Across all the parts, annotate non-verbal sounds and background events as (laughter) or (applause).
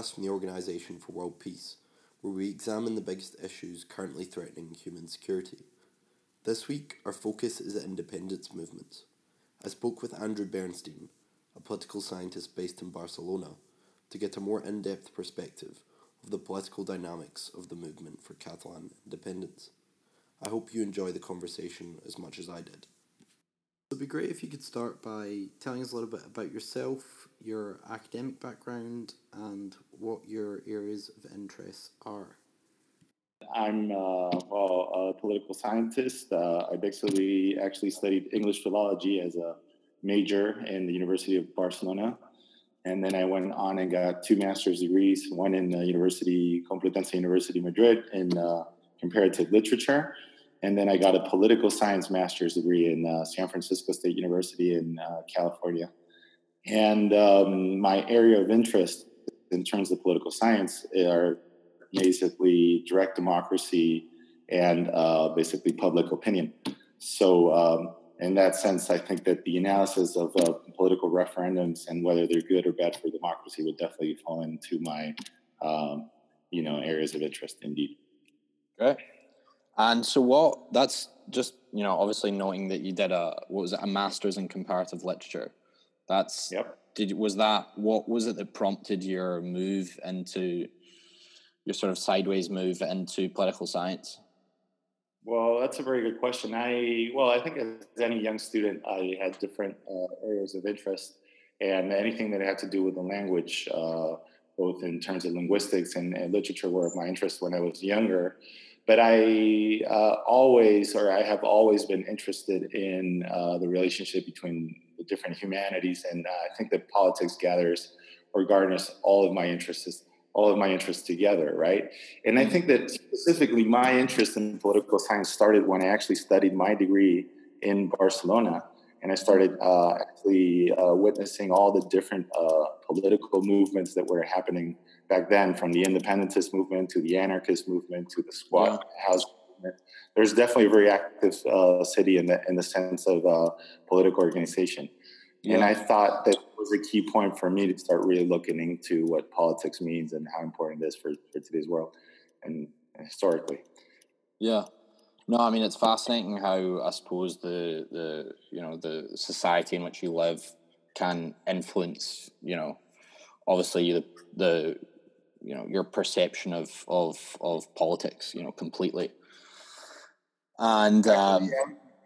podcast from the Organisation for World Peace, where we examine the biggest issues currently threatening human security. This week, our focus is at independence movements. I spoke with Andrew Bernstein, a political scientist based in Barcelona, to get a more in depth perspective of the political dynamics of the movement for Catalan independence. I hope you enjoy the conversation as much as I did. It'd be great if you could start by telling us a little bit about yourself, your academic background, and what your areas of interest are. I'm uh, well, a political scientist. Uh, I basically actually studied English philology as a major in the University of Barcelona. And then I went on and got two master's degrees, one in the University, Complutense University Madrid in uh, comparative literature. And then I got a political science master's degree in uh, San Francisco State University in uh, California. And um, my area of interest in terms of political science are basically direct democracy and uh, basically public opinion. So, um, in that sense, I think that the analysis of uh, political referendums and whether they're good or bad for democracy would definitely fall into my, um, you know, areas of interest. Indeed. Great. And so, what? That's just you know, obviously noting that you did a what was it, a master's in comparative literature. That's yep. Did was that what was it that prompted your move into your sort of sideways move into political science? Well, that's a very good question. I well, I think as any young student, I had different uh, areas of interest, and anything that had to do with the language, uh, both in terms of linguistics and, and, literature, were of my interest when I was younger. But I uh, always, or I have always been interested in uh, the relationship between the different humanities, and uh, I think that politics gathers or garners all of my interests all of my interests together, right? And I think that specifically my interest in political science started when I actually studied my degree in Barcelona. And I started uh, actually uh, witnessing all the different uh, political movements that were happening back then, from the independentist movement to the anarchist movement to the squat yeah. house. There's definitely a very active uh, city in the in the sense of uh, political organization. Yeah. And I thought that was a key point for me to start really looking into what politics means and how important it is for, for today's world and historically. Yeah. No, I mean it's fascinating how I suppose the the you know the society in which you live can influence you know obviously the the you know your perception of of of politics you know completely and um,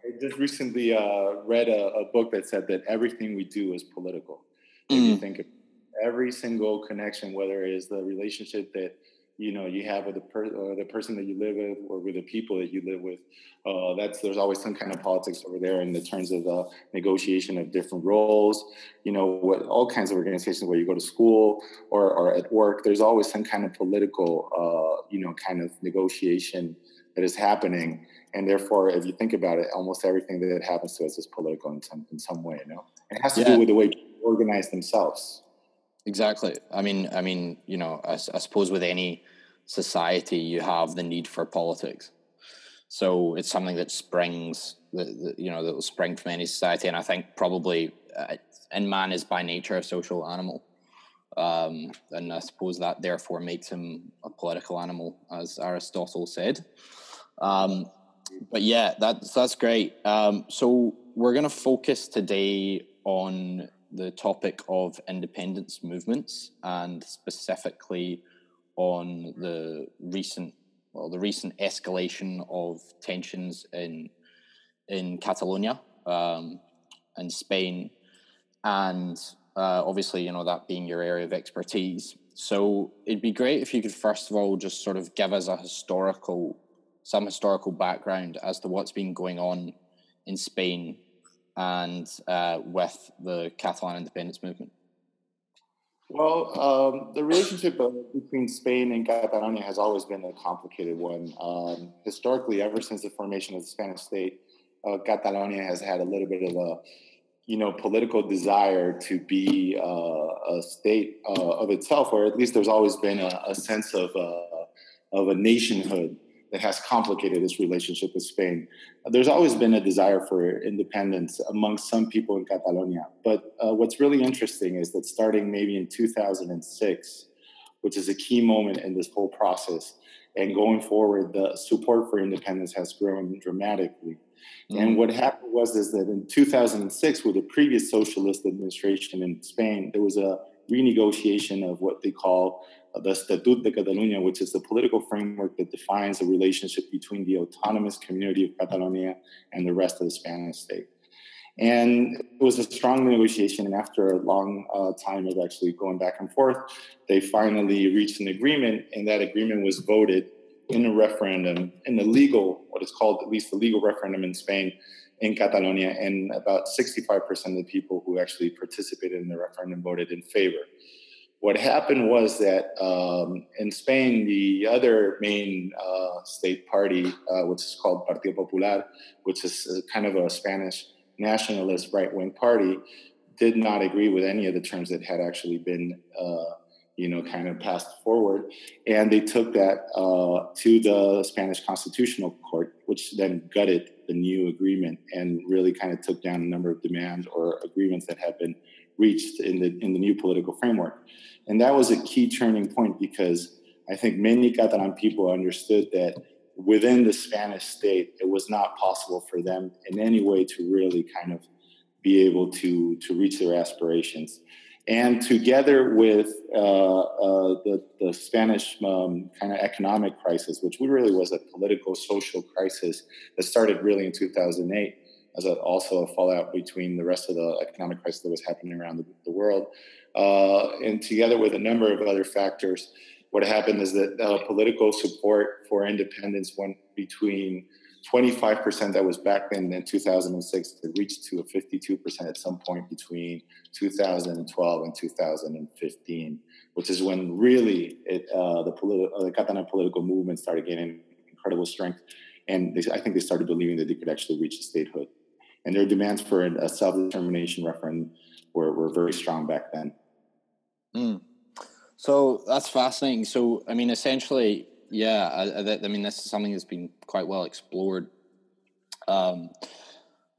I just recently uh, read a, a, book that said that everything we do is political. If mm. you think of every single connection, whether it is the relationship that you know you have with the per- the person that you live with, or with the people that you live with, uh, that's there's always some kind of politics over there in the terms of the negotiation of different roles. You know, what all kinds of organizations where you go to school or, or at work, there's always some kind of political, uh, you know, kind of negotiation that is happening and therefore, if you think about it, almost everything that happens to us is political in some in some way. You know, And it has to yeah. do with the way people organize themselves. Exactly. I mean, I mean, you know, I, I suppose with any society, you have the need for politics. So it's something that springs, that, you know, that will spring from any society. And I think probably, uh, and man is by nature a social animal. Um, and I suppose that therefore makes him a political animal, as Aristotle said. Um, but yeah, that's that's great. Um, so we're going to focus today on the topic of independence movements and specifically on the recent well the recent escalation of tensions in in Catalonia um, and Spain. And uh, obviously you know that being your area of expertise. So it'd be great if you could first of all just sort of give us a historical some historical background as to what's been going on in Spain and uh, with the Catalan independence movement? Well, um, the relationship between Spain and Catalonia has always been a complicated one. Um, historically, ever since the formation of the Spanish state, uh, Catalonia has had a little bit of a, you know, political desire to be uh, a state uh, of itself, or at least there's always been a, a sense of uh, of a nationhood that has complicated this relationship with Spain. There's always been a desire for independence among some people in Catalonia. But uh, what's really interesting is that starting maybe in 2006, which is a key moment in this whole process, and going forward, the support for independence has grown dramatically. Mm-hmm. And what happened was is that in 2006, with the previous socialist administration in Spain, there was a renegotiation of what they call the Estatut de Catalunya, which is the political framework that defines the relationship between the autonomous community of Catalonia and the rest of the Spanish state. And it was a strong negotiation. And after a long uh, time of actually going back and forth, they finally reached an agreement. And that agreement was voted in a referendum, in the legal, what is called at least the legal referendum in Spain, in Catalonia. And about 65% of the people who actually participated in the referendum voted in favor. What happened was that um, in Spain, the other main uh, state party, uh, which is called Partido Popular, which is kind of a Spanish nationalist right wing party, did not agree with any of the terms that had actually been, uh, you know, kind of passed forward, and they took that uh, to the Spanish Constitutional Court, which then gutted the new agreement and really kind of took down a number of demands or agreements that had been reached in the in the new political framework. And that was a key turning point because I think many Catalan people understood that within the Spanish state, it was not possible for them in any way to really kind of be able to, to reach their aspirations. And together with uh, uh, the, the Spanish um, kind of economic crisis, which really was a political, social crisis that started really in 2008, as a, also a fallout between the rest of the economic crisis that was happening around the, the world. Uh, and together with a number of other factors, what happened is that uh, political support for independence went between 25% that was back then in 2006 to reach to a 52% at some point between 2012 and 2015 which is when really it, uh, the, politi- uh, the Catalan political movement started gaining incredible strength and they, I think they started believing that they could actually reach statehood and their demands for a self-determination referendum were, were very strong back then Mm. So that's fascinating. So, I mean, essentially, yeah, I, I, mean, this is something that's been quite well explored um,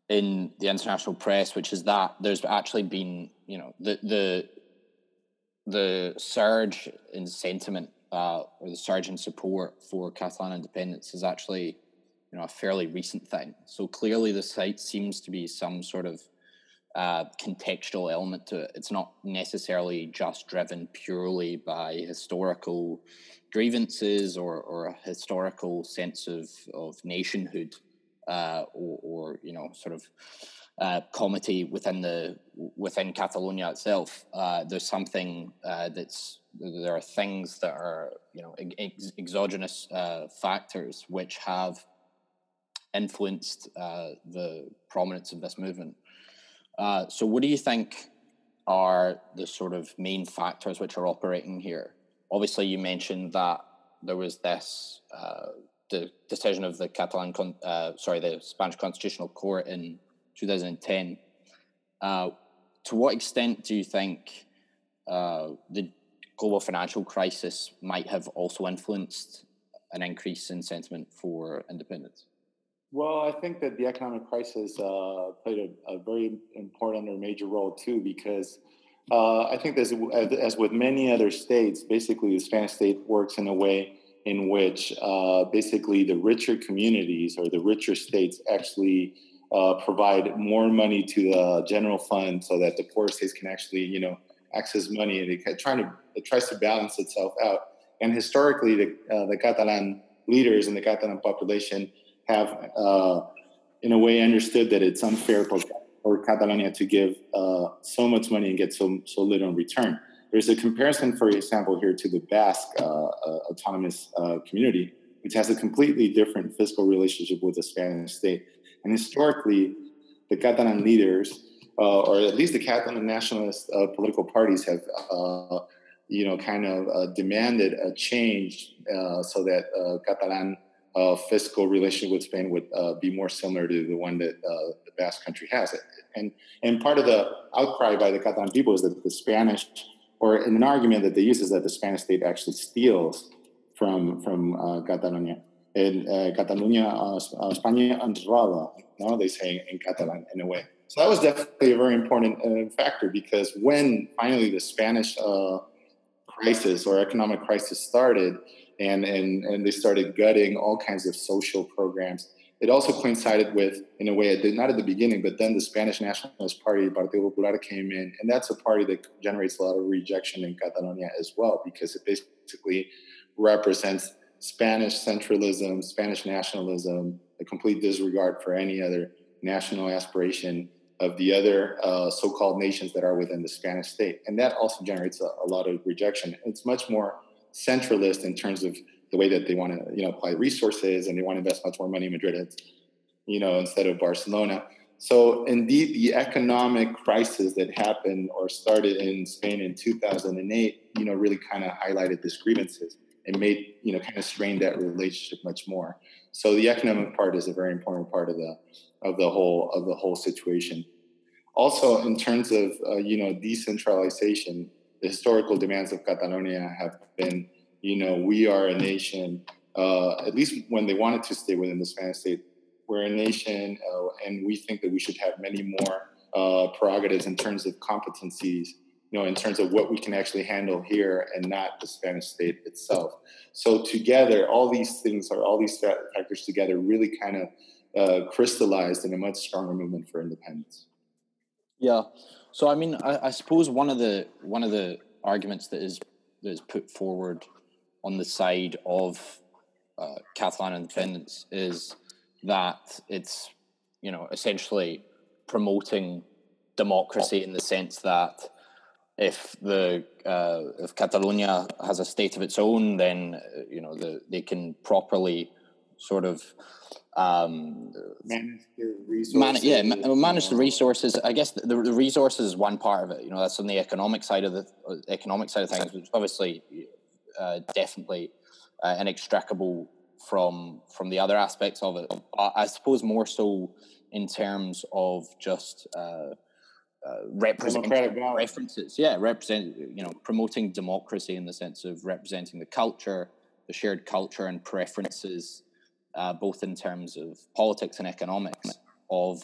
in the international press, which is that there's actually been, you know, the the the surge in sentiment uh, or the surge in support for Catalan independence is actually, you know, a fairly recent thing. So clearly, the site seems to be some sort of uh, contextual element to it. It's not necessarily just driven purely by historical grievances or, or a historical sense of, of nationhood uh, or, or, you know, sort of uh, comity within the within Catalonia itself. Uh, there's something uh, that's there are things that are you know ex- exogenous uh, factors which have influenced uh, the prominence of this movement. Uh, so, what do you think are the sort of main factors which are operating here? Obviously, you mentioned that there was this uh, the decision of the Catalan, con- uh, sorry, the Spanish Constitutional Court in 2010. Uh, to what extent do you think uh, the global financial crisis might have also influenced an increase in sentiment for independence? Well, I think that the economic crisis uh, played a, a, very important or major role too, because uh, I think as, as with many other states, basically the Spanish state works in a way in which uh, basically the richer communities or the richer states actually uh, provide more money to the general fund so that the poor states can actually, you know, access money and it, trying to, it tries to balance itself out. And historically, the, uh, the Catalan leaders and the Catalan population have, uh, in a way, understood that it's unfair for, for Catalonia to give uh, so much money and get so so little in return. There's a comparison, for example, here to the Basque uh, uh autonomous uh, community, which has a completely different fiscal relationship with the Spanish state. And historically, the Catalan leaders, or at least the Catalan nationalist political parties, have you know, kind of uh, demanded a change uh, so that uh, Catalan uh, fiscal relationship with Spain would uh, be more similar to the one that uh, the Basque country has. And, and part of the outcry by the Catalan people is that the Spanish, or an argument that they use is that the Spanish state actually steals from, from uh, Catalonia. in uh, Catalunya, uh, Espanya ens roba, no? they say in Catalan in a way. So that was definitely a very important factor because when finally the Spanish crisis or economic crisis started and, and, and they started gutting all kinds of social programs, it also coincided with, in a way, it did not at the beginning, but then the Spanish Nationalist Party, Partido Popular, came in, and that's a party that generates a lot of rejection in Catalonia as well because it basically represents Spanish centralism, Spanish nationalism, a complete disregard for any other national aspiration of the other uh, so-called nations that are within the Spanish state, and that also generates a, a lot of rejection. It's much more centralist in terms of the way that they want to, you know, apply resources, and they want to invest much more money in Madrid, you know, instead of Barcelona. So, indeed, the economic crisis that happened or started in Spain in 2008, you know, really kind of highlighted these grievances and made, you know, kind of strained that relationship much more. So, the economic part is a very important part of the of the whole of the whole situation. Also, in terms of uh, you know decentralization, the historical demands of Catalonia have been, you know, we are a nation. Uh, at least when they wanted to stay within the Spanish state, we're a nation, uh, and we think that we should have many more uh, prerogatives in terms of competencies. You know, in terms of what we can actually handle here and not the Spanish state itself. So together, all these things are all these factors together really kind of uh, crystallized in a much stronger movement for independence. Yeah. So I mean, I, I, suppose one of the one of the arguments that is that is put forward on the side of uh, Catalan independence is that it's you know essentially promoting democracy in the sense that if the uh, if Catalonia has a state of its own, then uh, you know the, they can properly sort of um, manage the resources. Man, yeah, manage the resources. I guess the, the, resources is one part of it. You know, that's on the economic side of the uh, economic side of things, which obviously uh, definitely uh, inextricable from from the other aspects of it. But I suppose more so in terms of just uh, uh, representing references. Yeah, represent you know promoting democracy in the sense of representing the culture, the shared culture and preferences uh, both in terms of politics and economics of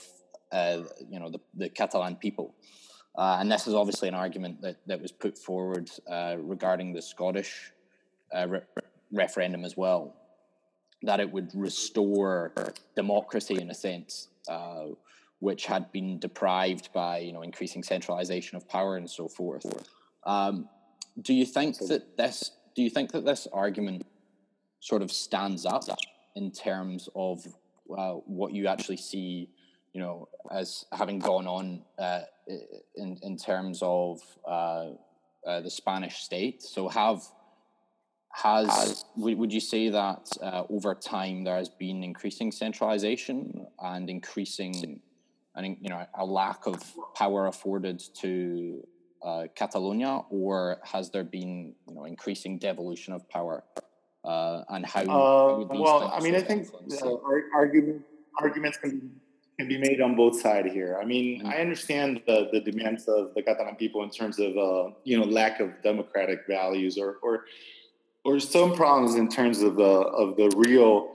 uh, you know the, the Catalan people. Uh, and this is obviously an argument that, that was put forward uh, regarding the Scottish uh, re- referendum as well, that it would restore democracy in a sense, uh, which had been deprived by you know increasing centralization of power and so forth. Um, do you think that this? Do you think that this argument sort of stands up in terms of uh, what you actually see, you know, as having gone on uh, in in terms of uh, uh the Spanish state. So have has would you say that uh, over time there has been increasing centralization and increasing and you know a lack of power afforded to uh, Catalonia, or has there been you know increasing devolution of power uh, and how? Uh, well, I mean, I think uh, argument, arguments can can be made on both sides here. I mean, mm-hmm. I understand the, the demands of the Catalan people in terms of uh, you know lack of democratic values or or or some problems in terms of the of the real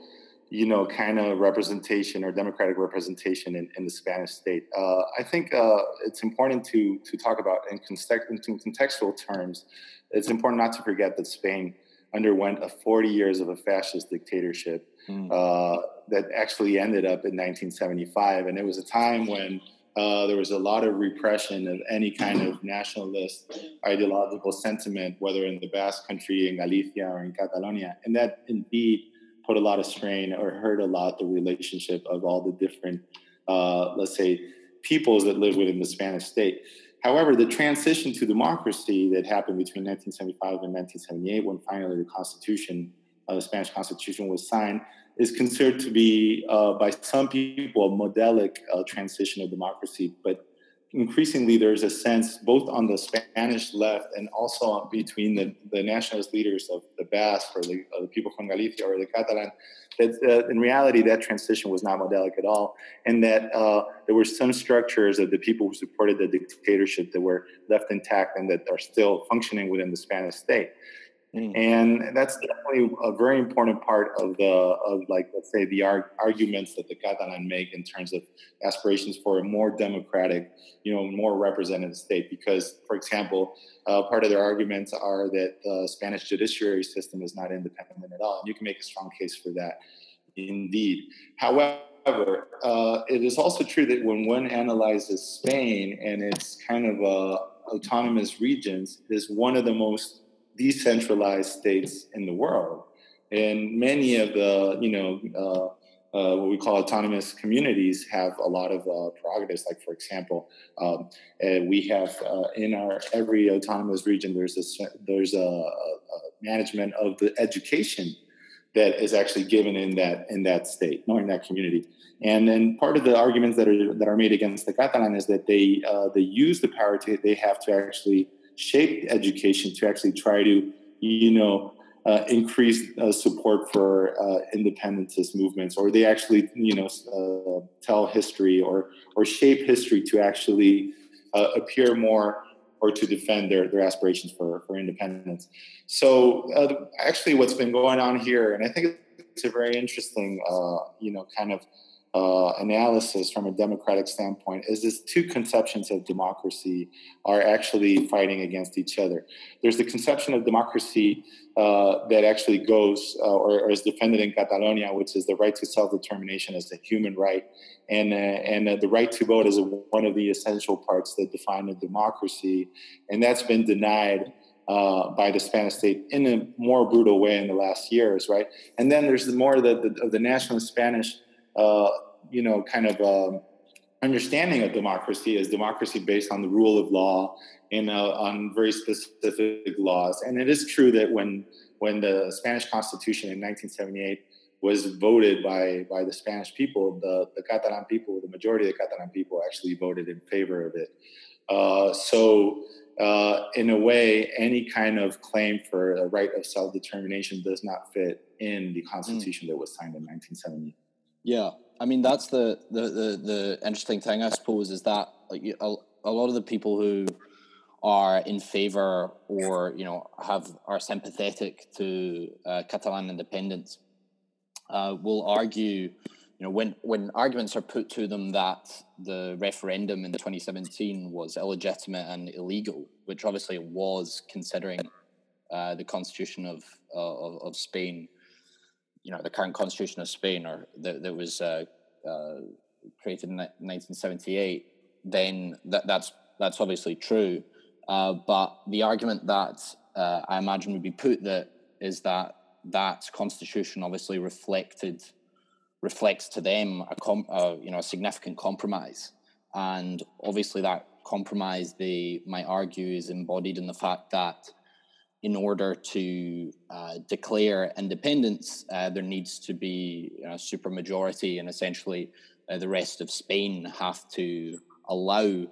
you know kind of representation or democratic representation in, in the Spanish state. Uh, I think uh, it's important to to talk about in, context, in contextual terms. It's important not to forget that Spain underwent a 40 years of a fascist dictatorship mm. uh, that actually ended up in 1975. And it was a time when uh, there was a lot of repression of any kind of nationalist ideological sentiment, whether in the Basque country, in Galicia, or in Catalonia. And that indeed put a lot of strain or hurt a lot the relationship of all the different, uh, let's say, peoples that live within the Spanish state. However, the transition to democracy that happened between 1975 and 1978, when finally the Constitution, uh, the Spanish Constitution, was signed, is considered to be, uh, by some people, a modelic uh, transition of democracy. But increasingly there's a sense both on the Spanish left and also between the, the nationalist leaders of the Basque or the, the people from Galicia or the Catalan that uh, in reality that transition was not modelic at all and that uh, there were some structures of the people who supported the dictatorship that were left intact and that are still functioning within the Spanish state. Mm. And that's definitely a very important part of the of like let's say the arg- arguments that the Catalan make in terms of aspirations for a more democratic, you know, more representative state. Because, for example, uh, part of their arguments are that the Spanish judiciary system is not independent at all, and you can make a strong case for that. Indeed, however. Uh, it is also true that when one analyzes Spain and its kind of uh, autonomous regions, it is one of the most decentralized states in the world. And many of the, you know, uh, uh, what we call autonomous communities have a lot of uh, prerogatives. Like, for example, um, we have uh, in our every autonomous region, there's a there's a, a, management of the education that is actually given in that in that state, knowing that community. And then part of the arguments that are that are made against the Catalan is that they uh, they use the power to they have to actually shape education to actually try to, you know, uh, increase uh, support for uh, independentist movements, or they actually, you know, uh, tell history or or shape history to actually uh, appear more or to defend their, their aspirations for, for independence. So uh, actually, what's been going on here, and I think it's a very interesting, you know, kind of uh, analysis from a democratic standpoint is this two conceptions of democracy are actually fighting against each other. There's the conception of democracy uh, that actually goes uh, or, or, is defended in Catalonia, which is the right to self-determination as a human right, and uh, and uh, the right to vote is one of the essential parts that define a democracy, and that's been denied. Uh, by the Spanish state in a more brutal way in the last years, right? And then there's the more the, the, of the national Spanish uh, you know, kind of um, understanding of democracy as democracy based on the rule of law and uh, on very specific laws. And it is true that when when the Spanish Constitution in 1978 was voted by by the Spanish people, the the Catalan people, the majority of the Catalan people actually voted in favor of it. Uh, so. Uh, in a way, any kind of claim for a right of self determination does not fit in the mm. constitution mm. that was signed in 1978. Yeah, I mean that's the the the, the interesting thing, I suppose, is that like a, a lot of the people who are in favor or you know have are sympathetic to uh, Catalan independence uh, will argue, you know, when when arguments are put to them that the referendum in 2017 was illegitimate and illegal, which obviously it was, considering uh, the constitution of, of, of Spain you know the current constitution of Spain or that, that was uh, uh, created in 1978, then that, that's that's obviously true. Uh, but the argument that uh, I imagine would be put that is that that constitution obviously reflected reflects to them a com- you know a significant compromise, and obviously that compromise they might argue is embodied in the fact that in order to uh, declare independence, uh, there needs to be a supermajority, and essentially uh, the rest of Spain have to allow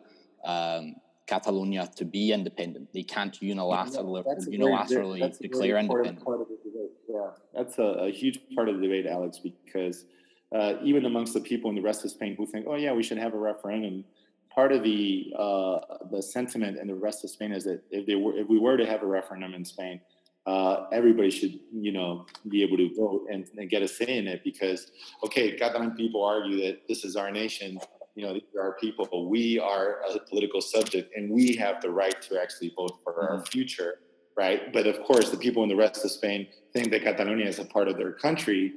um, Catalonia to be independent. They can't unilaterally, yeah, unilaterally very, declare independence. Yeah, that's a, a, huge part of the debate, Alex, because uh, even amongst the people in the rest of Spain who think, oh, yeah, we should have a referendum part of the uh, the sentiment in the rest of Spain is that if they were if we were to have a referendum in Spain, uh, everybody should you know be able to vote and, and, get a say in it because okay, Catalan people argue that this is our nation. You know, these are our people. We are a political subject, and we have the right to actually vote for mm-hmm. our future, right? But of course, the people in the rest of Spain think that Catalonia is a part of their country,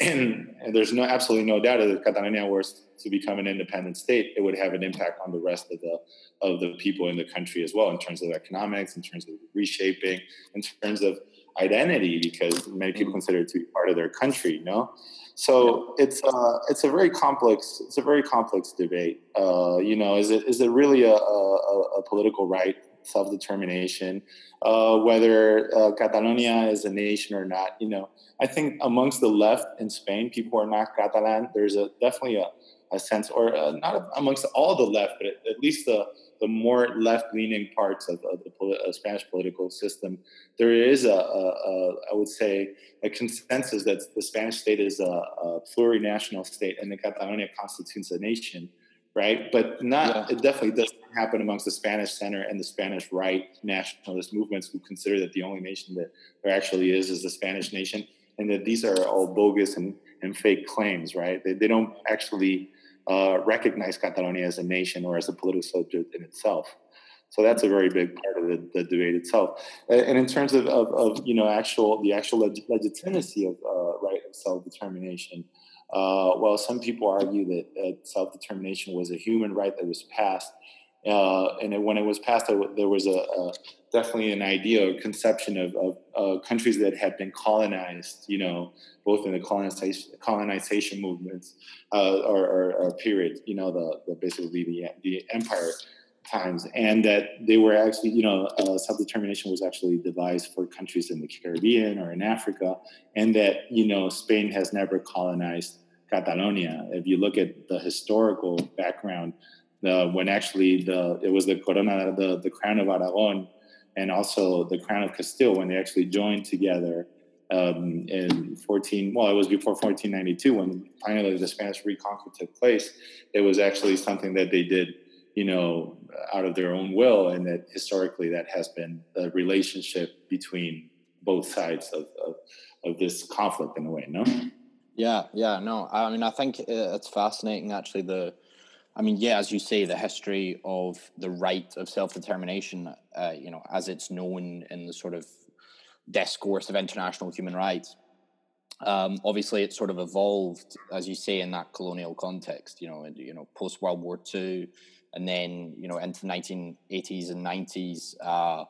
and, and there's no absolutely no doubt that if Catalonia was to become an independent state, it would have an impact on the rest of the of the people in the country as well, in terms of economics, in terms of reshaping, in terms of identity, because many people mm. consider it to be part of their country. You know, so it's uh, it's a very complex it's a very complex debate. Uh, you know, is it is it really a, a, a political right, self determination, uh, whether uh, Catalonia is a nation or not? You know I think amongst the left in Spain, people who are not Catalan, there's a definitely a, a sense, or uh, not amongst all the left, but at least the the more left-leaning parts of, of the poli- uh, Spanish political system, there is a, a, a, I would say, a consensus that the Spanish state is a, a plurinational state, and the Catalonia constitutes a nation. right? But not yeah. it definitely doesn't happen amongst the Spanish center and the Spanish right nationalist movements who consider that the only nation that there actually is is the Spanish nation, and that these are all bogus and, and fake claims, right? They, they don't actually uh, recognize Catalonia as a nation or as a political subject in itself. So that's a very big part of the, the debate itself. And in terms of, of, of, you know actual the actual leg- legitimacy of uh, right of self determination, uh, well, some people argue that, that self determination was a human right that was passed. Uh, and it, when it was passed, there was a, a, definitely an idea, a conception of, of uh, countries that had been colonized, you know, both in the colonization colonization movements uh, or, or, or, period, you know, the, the basically the the empire times, and that they were actually, you know, uh, self determination was actually devised for countries in the Caribbean or in Africa, and that you know Spain has never colonized Catalonia. If you look at the historical background, when actually the it was the Corona, the, the crown of Aragon, and also the crown of Castile when they actually joined together um, in 14 well it was before 1492 when finally the spanish reconquer took place it was actually something that they did you know, out of their own will, and that historically that has been the relationship between both sides of, of, of this conflict in a way, no? Yeah, yeah, no. I mean, I think it's fascinating actually. The, I mean, yeah, as you say, the history of the right of self determination, uh, you know, as it's known in the sort of discourse of international human rights. Um, obviously, it sort of evolved, as you say, in that colonial context. You know, you know, post World War II, and then you know into the 1980s and 90s uh,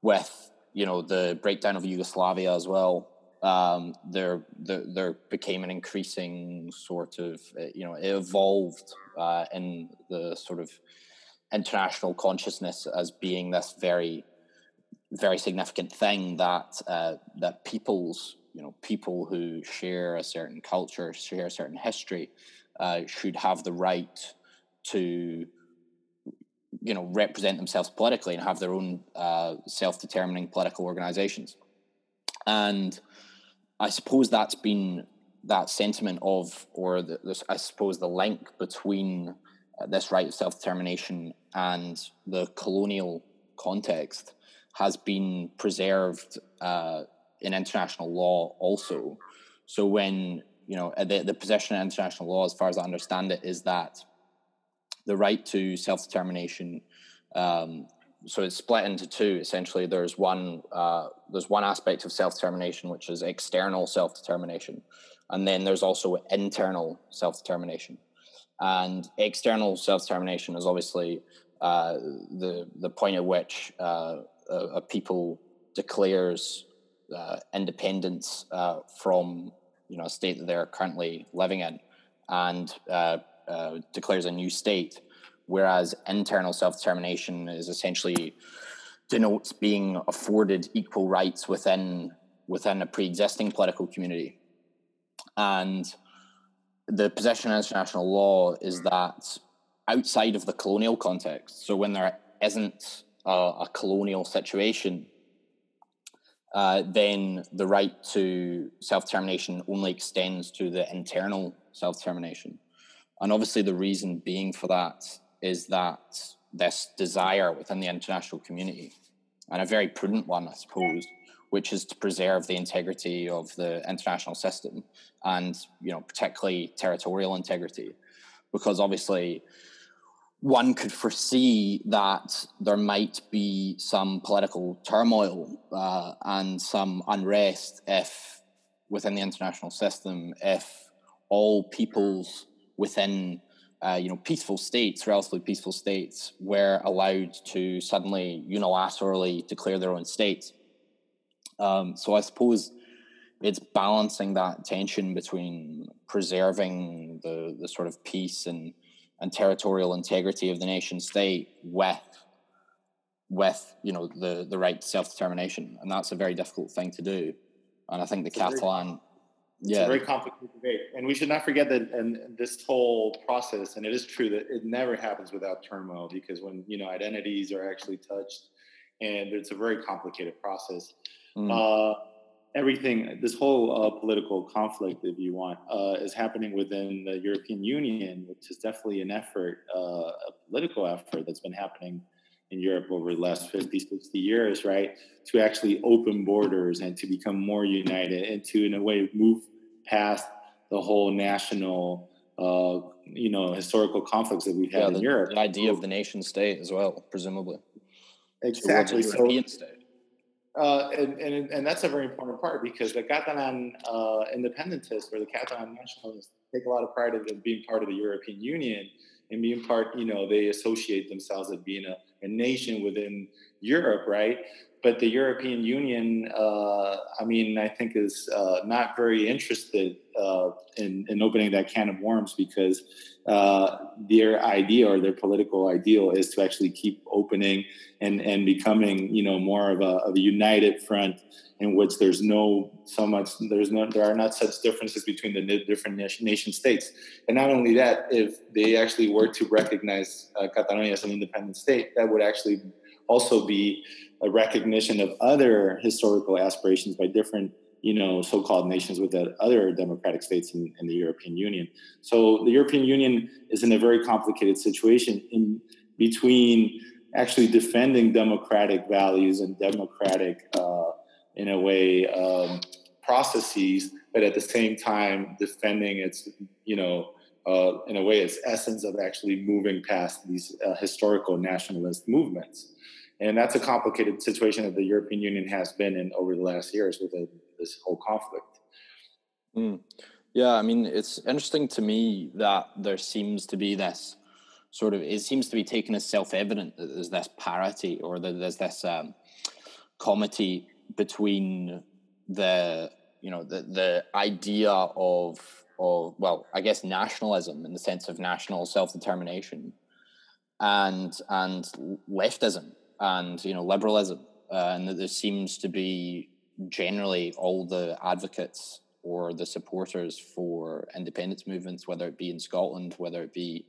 with you know the breakdown of Yugoslavia as well. Um, there, there, there became an increasing sort of uh, you know it evolved uh, in the sort of international consciousness as being this very very significant thing that uh, that peoples you know people who share a certain culture share a certain history uh, should have the right to you know represent themselves politically and have their own uh, self-determining political organizations. And i suppose that's been that sentiment of or the, this, i suppose the link between uh, this right of self-determination and the colonial context has been preserved uh, in international law also so when you know the, the position in international law as far as i understand it is that the right to self determination. Um, so it's split into two. Essentially, there's one uh, there's one aspect of self determination which is external self determination, and then there's also internal self determination. And external self determination is obviously uh, the the point at which uh, a, a, people declares uh, independence uh, from you know a state that they're currently living in, and uh, uh, declares a new state, whereas internal self determination is essentially denotes being afforded equal rights within within a pre existing political community. And the position in international law is that outside of the colonial context, so when there isn't a, a colonial situation, uh, then the right to self determination only extends to the internal self determination. And obviously, the reason being for that is that this desire within the international community, and a very prudent one, I suppose, which is to preserve the integrity of the international system and, you know, particularly territorial integrity. Because obviously, one could foresee that there might be some political turmoil uh, and some unrest if within the international system if all peoples within uh, you know peaceful states, relatively peaceful states, were allowed to suddenly unilaterally declare their own states. Um, so I suppose it's balancing that tension between preserving the the sort of peace and and territorial integrity of the nation state with with you know the the right to self determination, and that's a very difficult thing to do. And I think the Catalan it's yeah. a very complicated debate. And we should not forget that and this whole process, and it is true that it never happens without turmoil because when you know identities are actually touched and it's a very complicated process. Mm. Uh, everything, this whole uh, political conflict, if you want, uh, is happening within the European Union, which is definitely an effort, uh, a political effort that's been happening in Europe over the last 50, 60 years, right? To actually open borders and to become more united and to, in a way, move past the whole national, uh, you know, historical conflicts that we've had yeah, in the, Europe. The idea of the nation state as well, presumably. Exactly. So, European state. Uh, and, and, and that's a very important part because the Catalan uh, independentists or the Catalan nationalists take a lot of pride in being part of the European Union and being part, you know, they associate themselves as being a, a nation within Europe, right? But the European Union, uh, I mean, I think is uh, not very interested uh, in, in opening that can of worms because uh, their idea or their political ideal is to actually keep opening and, and becoming, you know, more of a, of a united front in which there's no so much there's no there are not such differences between the different nation, states. And not only that if they actually were to recognize uh, catalonia as an independent state that would actually also be a recognition of other historical aspirations by different you know so-called nations within other democratic states in, in, the european union so the european union is in a very complicated situation in between actually defending democratic values and democratic uh, in a way um, processes, but at the same time defending its you know uh, in a way its essence of actually moving past these uh, historical nationalist movements. And that's a complicated situation that the European Union has been in over the last years with a, this whole conflict. Mm. Yeah, I mean, it's interesting to me that there seems to be this sort of, it seems to be taken as self evident that there's this parity or that there's this um, comity between the you know the the idea of of well I guess nationalism in the sense of national self determination and and leftism and you know liberalism uh, and that there seems to be generally all the advocates or the supporters for independence movements whether it be in Scotland whether it be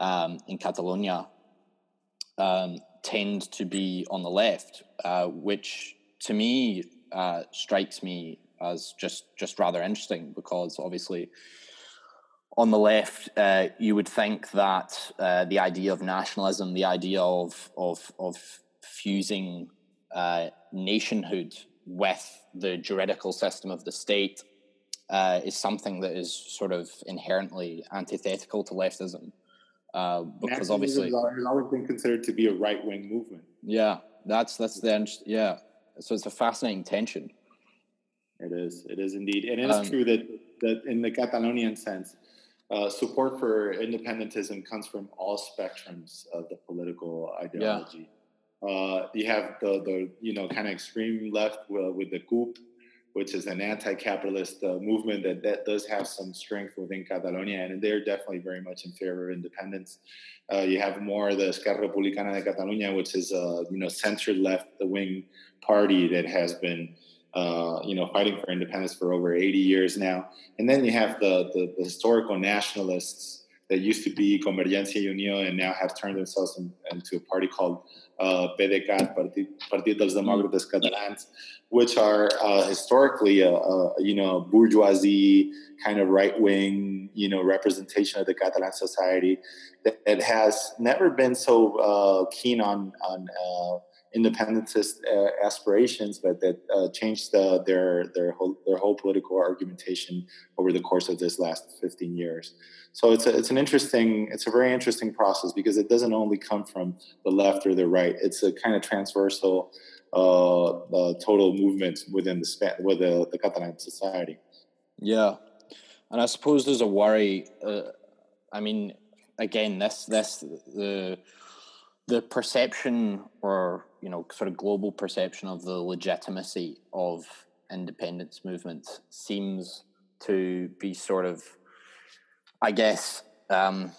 um, in Catalonia um, tend to be on the left uh, which to me uh, strikes me as just just rather interesting because obviously on the left uh, you would think that uh, the idea of nationalism the idea of of of fusing uh, nationhood with the juridical system of the state uh, is something that is sort of inherently antithetical to leftism uh, because obviously has always been considered to be a right wing movement. Yeah, that's that's the yeah so it's a fascinating tension. It is. It is indeed, and it is um, true that that in the Catalonian sense, uh, support for independentism comes from all spectrums of the political ideology. Yeah. Uh, you have the the you know kind of extreme left with, with the CUP, which is an anti-capitalist uh, movement that, that does have some strength within Catalonia, and they're definitely very much in favor of independence. Uh, you have more the Esquerra Republicana de Catalunya, which is a you know center left wing party that has been uh, you know fighting for independence for over 80 years now. And then you have the, the, the historical nationalists that used to be Convergencia Unión and now have turned themselves in, into a party called uh, PDeCAT, Partit dels Demòcrates Catalans, which are uh, historically a, a, you know bourgeoisie kind of right wing you know representation of the Catalan society that, that has never been so uh, keen on on uh, independentist uh, aspirations, but that uh, changed the, their their whole their whole political argumentation over the course of this last 15 years. So it's a, it's an interesting it's a very interesting process because it doesn't only come from the left or the right. It's a kind of transversal uh, uh total movement within the with the, the Catalan society. Yeah, and I suppose there's a worry. Uh, I mean, again, this this the the perception or you know sort of global perception of the legitimacy of independence movements seems to be sort of i guess um,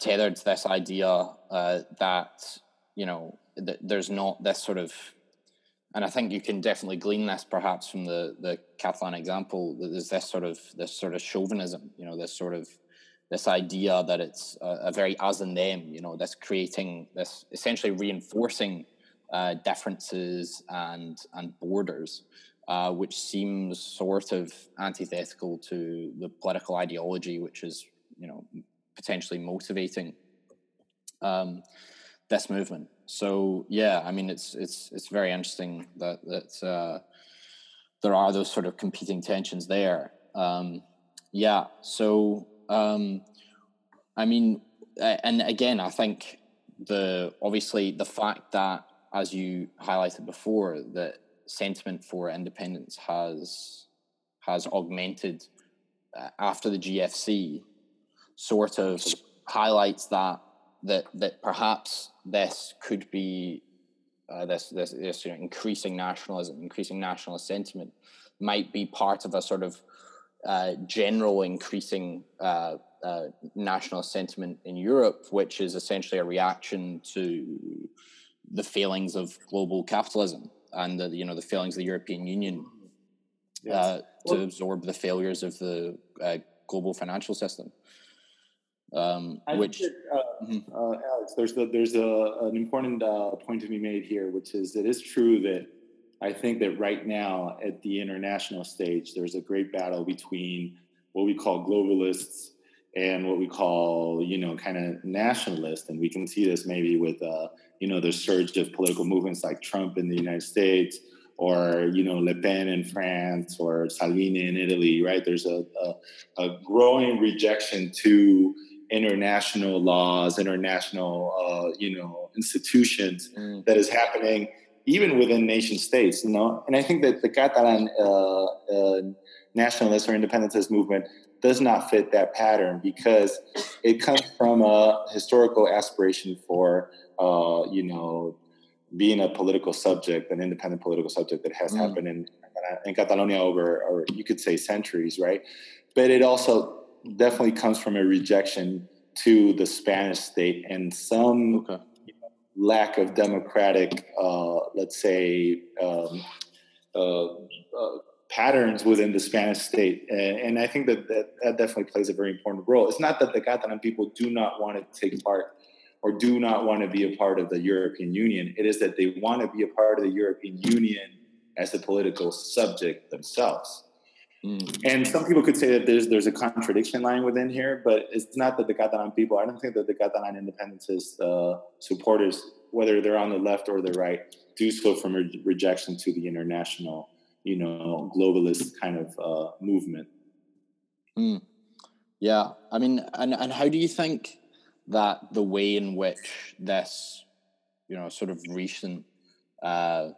tethered to this idea uh, that you know th- there's not this sort of and I think you can definitely glean this perhaps from the the Catalan example. That there's this sort of this sort of chauvinism, you know, this sort of this idea that it's a, a very us and them, you know, this creating this essentially reinforcing uh, differences and and borders uh, which seems sort of antithetical to the political ideology, which is you know potentially motivating um, this movement. So yeah, I mean it's it's it's very interesting that that uh, there are those sort of competing tensions there. Um, yeah, so um, I mean, and again, I think the obviously the fact that as you highlighted before that sentiment for independence has has augmented uh, after the GFC sort of highlights that that that perhaps this could be uh, this this, this you know, increasing nationalism, increasing nationalist sentiment might be part of a sort of uh, general increasing uh, uh national sentiment in Europe, which is essentially a reaction to the failings of global capitalism and the you know the failings of the European Union yes. uh, to well, absorb the failures of the uh, global financial system. Um, which, that, uh, mm-hmm. Uh, Alex, there's the, there's a, an important uh, point to be made here, which is it is true that I think that right now at the international stage, there's a great battle between what we call globalists and what we call, you know, kind of nationalist. and we can see this maybe with uh, you know, the surge of political movements like Trump in the United States or, you know, Le Pen in France or Salvini in Italy, right? There's a, a, a growing rejection to international laws, international, uh, you know, institutions mm. that is happening even within nation states, you know. And I think that the Catalan uh, uh, nationalist or independentist movement does not fit that pattern because it comes from a historical aspiration for uh, you know, being a political subject, an independent political subject that has mm. happened in in Catalonia over, or you could say centuries, right? But it also definitely comes from a rejection to the Spanish state and some okay. lack of democratic, uh, let's say, um, uh, uh, patterns within the Spanish state. And, I think that, that, that definitely plays a very important role. It's not that the Catalan people do not want to take part or do not want to be a part of the European Union. It is that they want to be a part of the European Union as a political subject themselves. Mm. And some people could say that there's there's a contradiction lying within here, but it's not that the Catalan people. I don't think that the Catalan independentist uh, supporters, whether they're on the left or the right, do so from a rejection to the international, you know, globalist kind of uh, movement. Mm. Yeah, I mean, and and how do you think that the way in which this, you know, sort of recent, uh,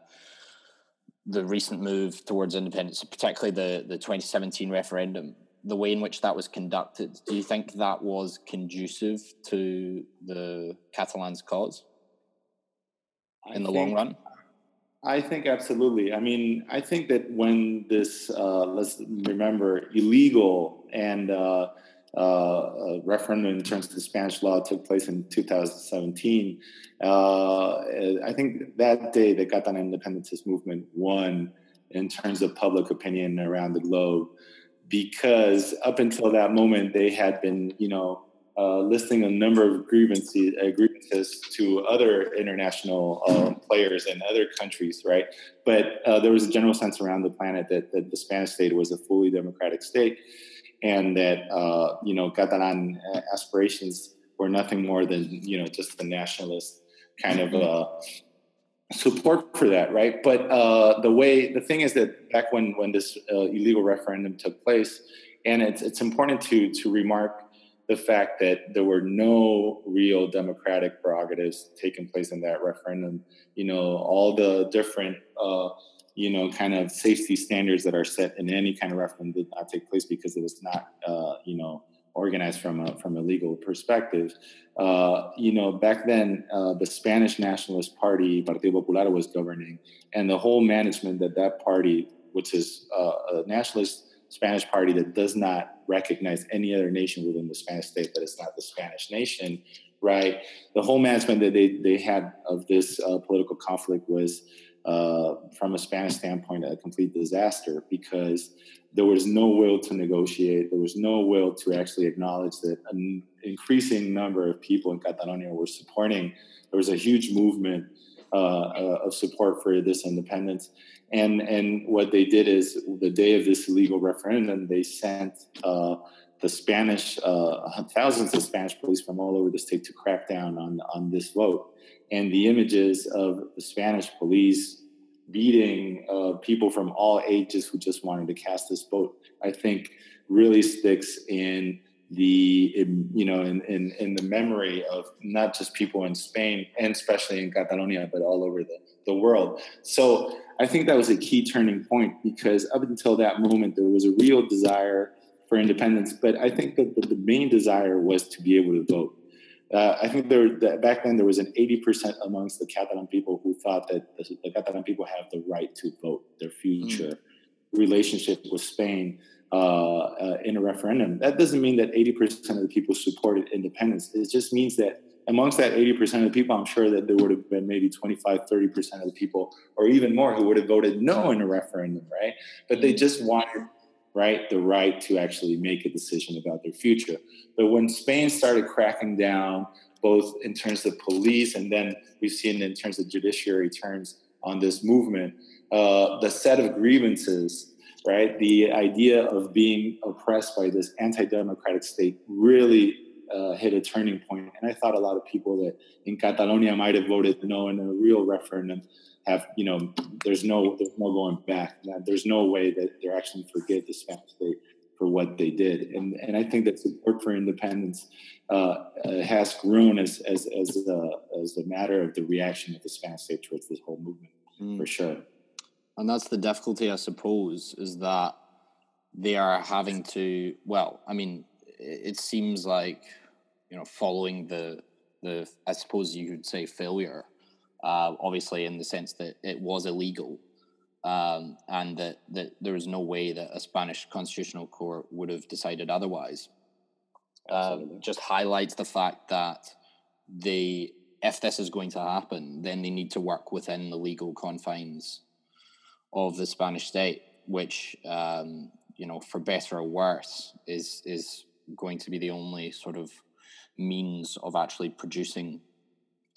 the recent move towards independence, particularly the the 2017 referendum, the way in which that was conducted, do you think that was conducive to the Catalans' cause in I the think, long run? I think absolutely. I mean, I think that when this, uh, let's remember, illegal and uh, uh, referendum in terms of the Spanish law took place in 2017. Uh, I think that day the Catalan independentist movement won in terms of public opinion around the globe because up until that moment they had been, you know, uh, listing a number of grievances, uh, grievances to other international um, players in other countries, right? But uh, there was a general sense around the planet that, that the Spanish state was a fully democratic state and that uh, you know Catalan aspirations were nothing more than you know just the nationalist kind of uh, support for that, right? But uh, the way the thing is that back when when this uh, illegal referendum took place, and it's it's important to to remark the fact that there were no real democratic prerogatives taking place in that referendum. You know, all the different uh, you know, kind of safety standards that are set in any kind of referendum did not take place because it was not, uh, you know, organized from a from a legal perspective. Uh, you know, back then uh, the Spanish Nationalist Party, Partido Popular, was governing, and the whole management that that party, which is uh, a nationalist Spanish party that does not recognize any other nation within the Spanish state that is not the Spanish nation, right? The whole management that they they had of this uh, political conflict was uh, from a Spanish standpoint, a complete disaster because there was no will to negotiate. There was no will to actually acknowledge that an increasing number of people in Catalonia were supporting. There was a huge movement uh, of support for this independence. And and what they did is the day of this illegal referendum, they sent uh, the Spanish uh, thousands of Spanish police from all over the state to crack down on on this vote. And the images of the Spanish police beating uh, people from all ages who just wanted to cast this vote, I think, really sticks in the in, you know in, in in the memory of not just people in Spain and especially in Catalonia, but all over the the world. So I think that was a key turning point because up until that moment there was a real desire for independence, but I think that the, the main desire was to be able to vote. Uh, I think there that back then there was an 80% amongst the Catalan people who thought that the, the Catalan people have the right to vote their future mm. relationship with Spain in a referendum. That doesn't mean that 80% of the people supported independence. It just means that amongst that 80% of the people, I'm sure that there would have been maybe 25, 30% of the people, or even more, who would have voted no in a referendum, right? But they just wanted right? The right to actually make a decision about their future. But when Spain started cracking down, both in terms of police and then we've seen in terms of judiciary terms on this movement, uh, the set of grievances, right? The idea of being oppressed by this anti-democratic state really uh, hit a turning point. And I thought a lot of people that in Catalonia might have voted no in a real referendum have you know there's no there's no going back there's no way that they're actually forgive the spanish state for what they did and and i think that support for independence uh, uh, has grown as as as a, as a matter of the reaction of the spanish state towards this whole movement mm. for sure and that's the difficulty i suppose is that they are having to well i mean it seems like you know following the the i suppose you could say failure uh, obviously in the sense that it was illegal um, and that, that there was no way that a Spanish constitutional court would have decided otherwise. Um, just highlights the fact that they, if this is going to happen, then they need to work within the legal confines of the Spanish state, which, um, you know, for better or worse, is is going to be the only sort of means of actually producing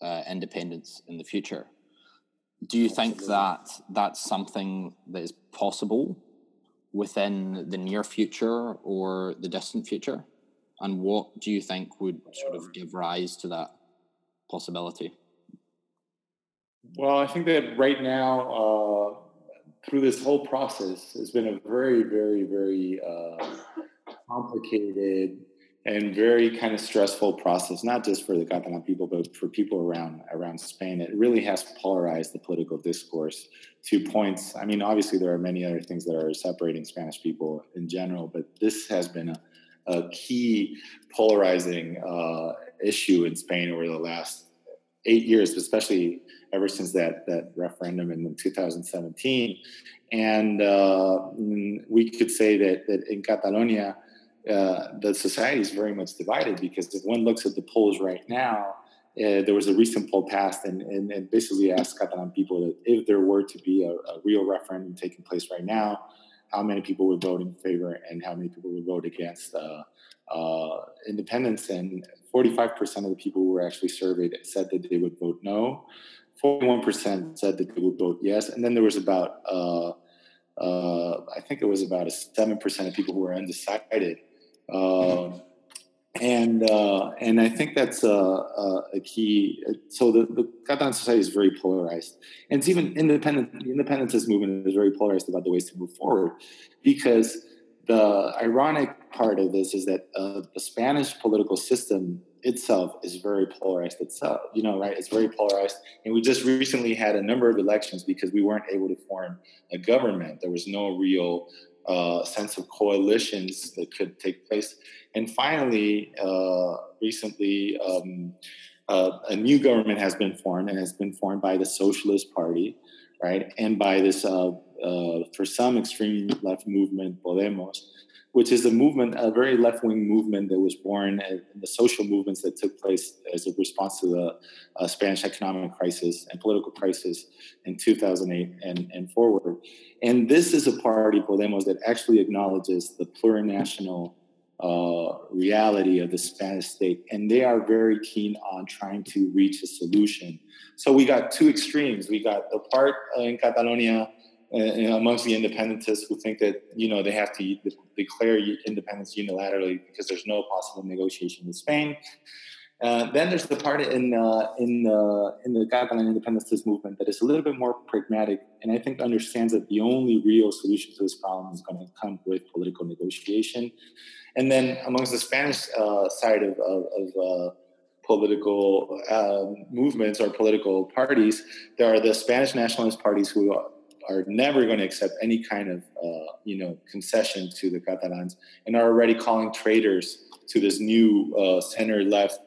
uh, independence in the future. Do you Absolutely. think that that's something that is possible within the near future or the distant future? And what do you think would sort of give rise to that possibility? Well, I think that right now, uh, through this whole process, has been a very, very, very uh, complicated and very kind of stressful process, not just for the Catalan people, but for people around around Spain. It really has polarized the political discourse to points. I mean, obviously there are many other things that are separating Spanish people in general, but this has been a, a key polarizing uh, issue in Spain over the last eight years, especially ever since that that referendum in 2017. And uh, we could say that that in Catalonia uh, the society is very much divided because if one looks at the polls right now, uh, there was a recent poll passed and, and, and, basically asked Catalan people that if there were to be a, a, real referendum taking place right now, how many people would vote in favor and how many people would vote against uh, uh independence. And 45% of the people who were actually surveyed said that they would vote no. 41% said that they would vote yes. And then there was about, uh, uh, I think it was about a 7% of people who were undecided. Um, and uh, and I think that's a, a, a, key. So the, the Catalan society is very polarized, and it's even independent. The independentist movement is very polarized about the ways to move forward, because the ironic part of this is that uh, the Spanish political system itself is very polarized itself. You know, right? It's very polarized, and we just recently had a number of elections because we weren't able to form a government. There was no real uh, sense of coalitions that could take place. And finally, uh, recently, um, uh, a new government has been formed and has been formed by the Socialist Party, right, and by this, uh, uh, for some extreme left movement, Podemos, which is a movement, a very left wing movement that was born in the social movements that took place as a response to the uh, Spanish economic crisis and political crisis in 2008 and, and forward. And this is a party, Podemos, that actually acknowledges the plurinational uh, reality of the Spanish state, and they are very keen on trying to reach a solution. So we got two extremes. We got the part in Catalonia uh, amongst the independentists who think that you know they have to declare independence unilaterally because there's no possible negotiation with Spain. Uh, then there's the part in uh, in the in the Catalan independentist movement that is a little bit more pragmatic, and I think understands that the only real solution to this problem is going to come with political negotiation. And then amongst the Spanish uh, side of, of, of uh, political um, movements or political parties, there are the Spanish nationalist parties who are, never going to accept any kind of uh, you know concession to the Catalans and are already calling traitors to this new uh, center left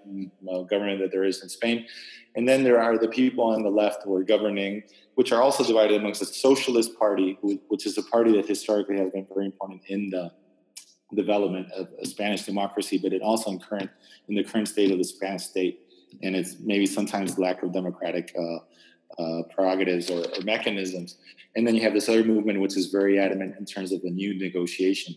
uh, government that there is in Spain. And then there are the people on the left who are governing, which are also divided amongst the Socialist Party, which is a party that historically has been very important in the development of Spanish democracy, but it also in current in the current state of the Spanish state, and it's maybe sometimes lack of democratic uh, uh, prerogatives or, or, mechanisms. And then you have this other movement which is very adamant in terms of the new negotiation.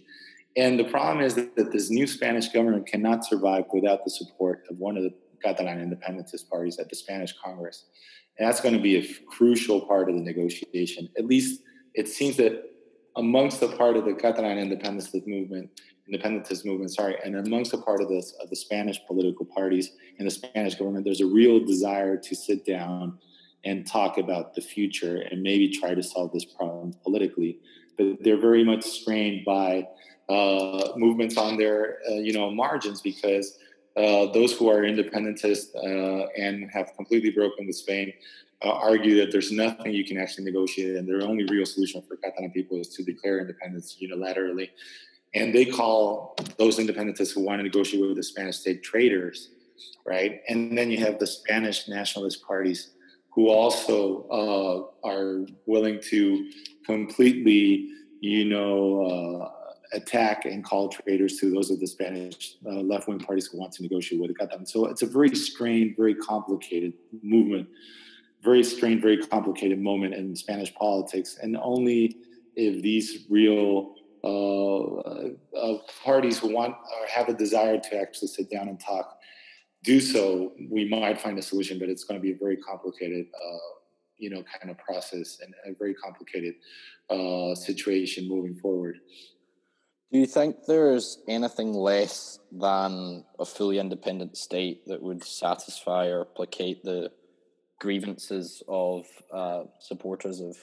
And the problem is that, that this new Spanish government cannot survive without the support of one of the Catalan independentist parties at the Spanish Congress. And that's going to be a crucial part of the negotiation. At least it seems that amongst the part of the Catalan independentist movement, independentist movement, sorry, and amongst the part of this of the Spanish political parties and the Spanish government, there's a real desire to sit down and talk about the future and maybe try to solve this problem politically. But they're very much strained by uh, movements on their uh, you know margins because uh, those who are independentist uh, and have completely broken with Spain uh, argue that there's nothing you can actually negotiate, and their only real solution for Catalan people is to declare independence unilaterally. And they call those independentists who want to negotiate with the Spanish state traitors, right? And then you have the Spanish nationalist parties who also uh, are willing to completely, you know, uh, attack and call traitors to those of the Spanish uh, left wing parties who want to negotiate with Catalan. So it's a very strained, very complicated movement very strained, very complicated moment in Spanish politics, and only if these real uh, uh, parties who want or have a desire to actually sit down and talk do so, we might find a solution. But it's going to be a very complicated, uh, you know, kind of process and a very complicated uh, situation moving forward. Do you think there's anything less than a fully independent state that would satisfy or placate the grievances of uh, supporters of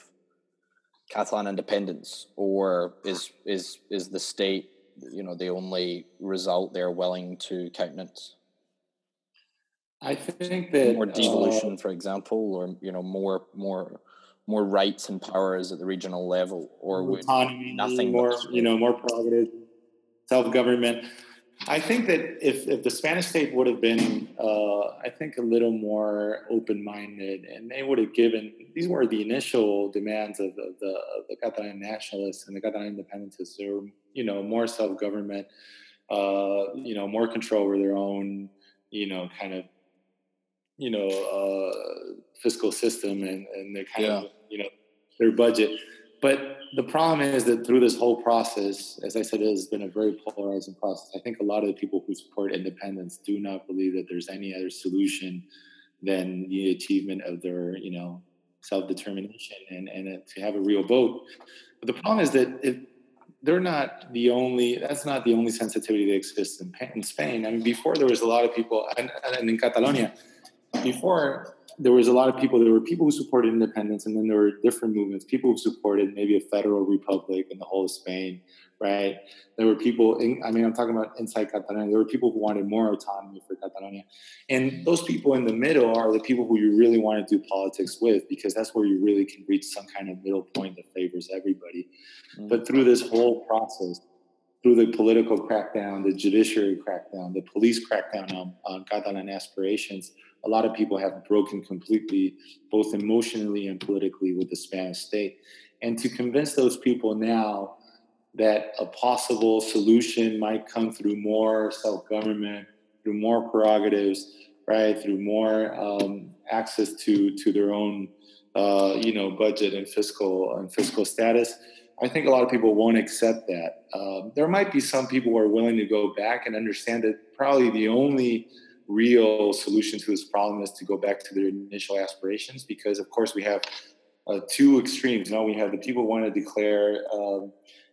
Catalan independence, or is is is the state, you know, the only result they're willing to countenance? I think that more devolution, uh, for example, or you know, more more more rights and powers at the regional level, or would autonomy, nothing more, you know, more prerogative, self government. I think that if, if the Spanish state would have been, uh, I think, a little more open minded, and they would have given these were the initial demands of, the, of the Catalan nationalists and the Catalan independentists. They were, you know, more self government, uh, you know, more control over their own, you know, kind of, you know, uh, fiscal system and, and their kind yeah. of, you know, their budget. But the problem is that through this whole process, as I said, it has been a very polarizing process. I think a lot of the people who support independence do not believe that there's any other solution than the achievement of their, you know, self-determination and, and to have a real vote. But the problem is that if they're not the only, that's not the only sensitivity that exists in, in Spain. I mean, before there was a lot of people, and, and in Catalonia, before there was a lot of people. There were people who supported independence, and then there were different movements. People who supported maybe a federal republic in the whole of Spain, right? There were people. In, I mean, I'm talking about inside Catalonia. There were people who wanted more autonomy for Catalonia, and those people in the middle are the people who you really want to do politics with, because that's where you really can reach some kind of middle point that favors everybody. Mm-hmm. But through this whole process, through the political crackdown, the judiciary crackdown, the police crackdown on, on Catalan aspirations a lot of people have broken completely, both emotionally and politically, with the Spanish state. And to convince those people now that a possible solution might come through more self government, through more prerogatives, right, through more um, access to to their own, uh, you know, budget and fiscal and fiscal status. I think a lot of people won't accept that. Um, there might be some people who are willing to go back and understand that probably the only real solution to this problem is to go back to their initial aspirations because, of course, we have uh, two extremes. Now we have the people want to declare um,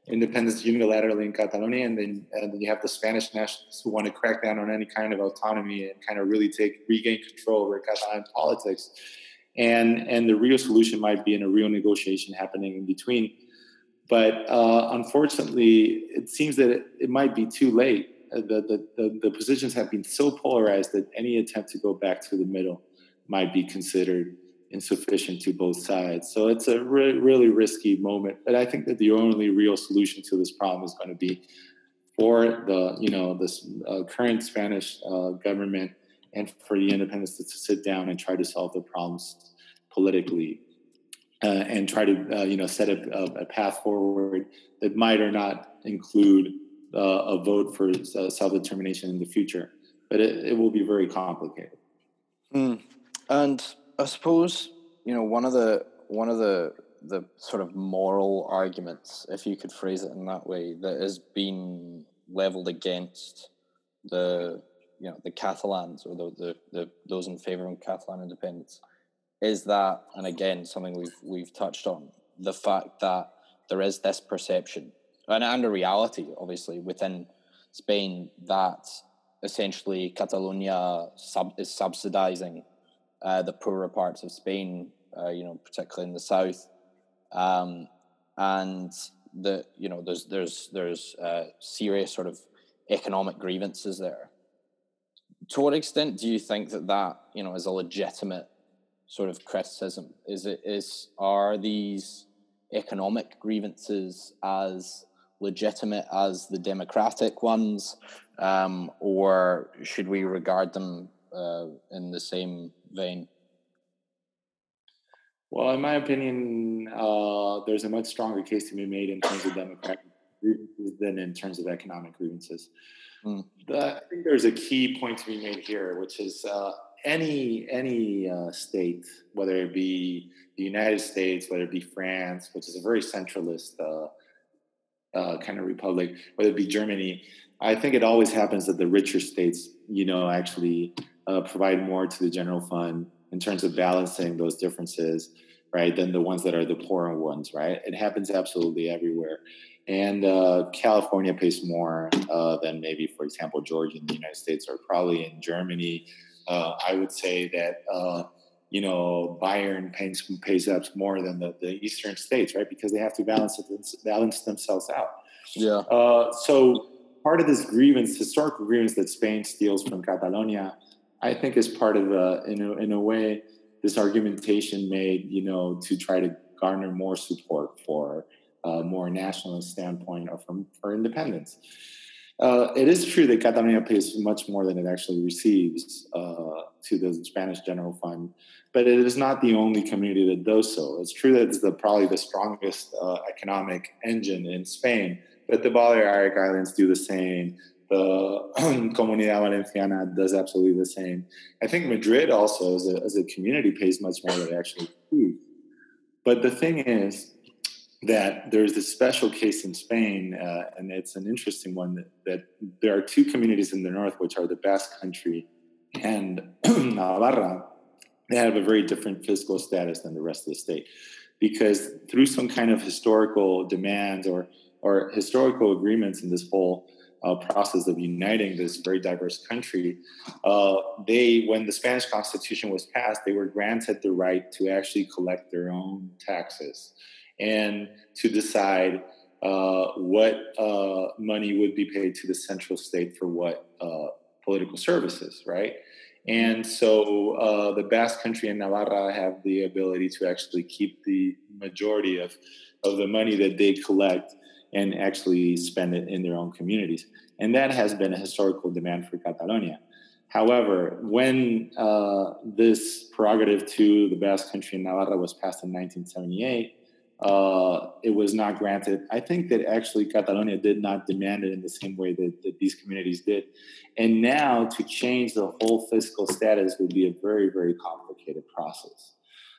independence unilaterally in Catalonia, and then, and then you have the Spanish nationalists who want to crack down on any kind of autonomy and kind of really take regain control over Catalan politics. And and the real solution might be in a real negotiation happening in between. But uh, unfortunately, it seems that it, it might be too late. Uh, the, the, the, the positions have been so polarized that any attempt to go back to the middle might be considered insufficient to both sides. So it's a re- really risky moment. But I think that the only real solution to this problem is going to be for the you know this uh, current Spanish uh, government and for the independents to sit down and try to solve the problems politically uh, and try to uh, you know set a, a, path forward that might or not include uh, a vote for uh, self determination in the future. But it, it will be very complicated. Mm. And I suppose you know one of the one of the the sort of moral arguments, if you could phrase it in that way, that has been leveled against the you know the Catalans or the, the, the those in favor of Catalan independence is that, and again something we've we've touched on, the fact that there is this perception and, and a reality, obviously, within Spain that essentially Catalonia sub, is subsidizing uh, the poorer parts of Spain, uh, you know, particularly in the south, um, and the you know there's there's there's uh, serious sort of economic grievances there. To what extent do you think that that you know is a legitimate sort of criticism? Is it is are these economic grievances as legitimate as the democratic ones, um, or should we regard them uh, in the same vein? Well, in my opinion, uh, there's a much stronger case to be made in terms of democratic grievances than in terms of economic grievances. Mm. The, I think there's a key point to be made here, which is uh, any any uh, state, whether it be the United States, whether it be France, which is a very centralist uh, kind of republic, whether it be Germany, I think it always happens that the richer states, you know, actually uh, provide more to the general fund in terms of balancing those differences, right, than the ones that are the poorer ones, right? It happens absolutely everywhere. And uh, California pays more uh, than maybe, for example, Georgia in the United States, or probably in Germany. Uh, I would say that uh, you know Bayern pays pays up more than the, the eastern states, right? Because they have to balance it, balance themselves out. Yeah. Uh, so part of this grievance, historical grievance that Spain steals from Catalonia, I think is part of a, in a, in a way, this argumentation made, you know, to try to garner more support for a more nationalist standpoint or from for independence. Uh, it is true that Catalonia pays much more than it actually receives uh, to the Spanish General Fund, but it is not the only community that does so. It's true that it's the, probably the strongest uh, economic engine in Spain, but the Balearic Islands do the same the (clears throat) Comunidad Valenciana does absolutely the same. I think Madrid also, as a, as a community, pays much more than it actually receives. But the thing is that there's this special case in Spain, uh, and it's an interesting one that, that, there are two communities in the north, which are the Basque Country and (clears throat) Navarra. They have a very different fiscal status than the rest of the state because through some kind of historical demands or or historical agreements in this whole uh, process of uniting this very diverse country, uh, they, when the Spanish Constitution was passed, they were granted the right to actually collect their own taxes and to decide uh, what uh, money would be paid to the central state for what uh, political services, right? And so uh, the Basque Country and Navarra have the ability to actually keep the majority of, of the money that they collect and actually spend it in their own communities. And that has been a historical demand for Catalonia. However, when uh, this prerogative to the Basque Country and Navarra was passed in 1978, uh, it was not granted. I think that actually Catalonia did not demand it in the same way that, that, these communities did. And now to change the whole fiscal status would be a very, very complicated process.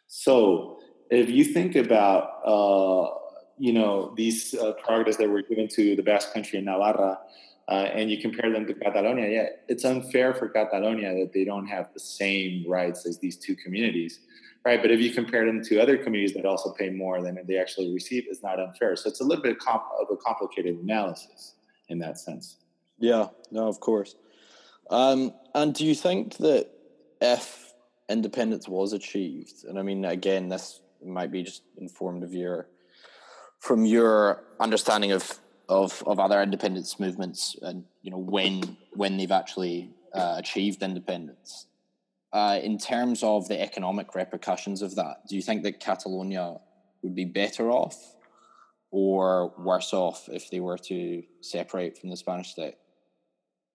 So if you think about uh, you know, these uh, that were given to the Basque Country and Navarra, uh, and you compare them to Catalonia, yeah, it's unfair for Catalonia that they don't have the same rights as these two communities, right? But if you compare them to other communities that also pay more than they actually receive, it's not unfair. So it's a little bit of a complicated analysis in that sense. Yeah, no, of course. Um, and do you think that if independence was achieved, and I mean, again, this might be just informed of your from your understanding of of of other independence movements, and you know when when they've actually uh, achieved independence. Uh, in terms of the economic repercussions of that, do you think that Catalonia would be better off or worse off if they were to separate from the Spanish state?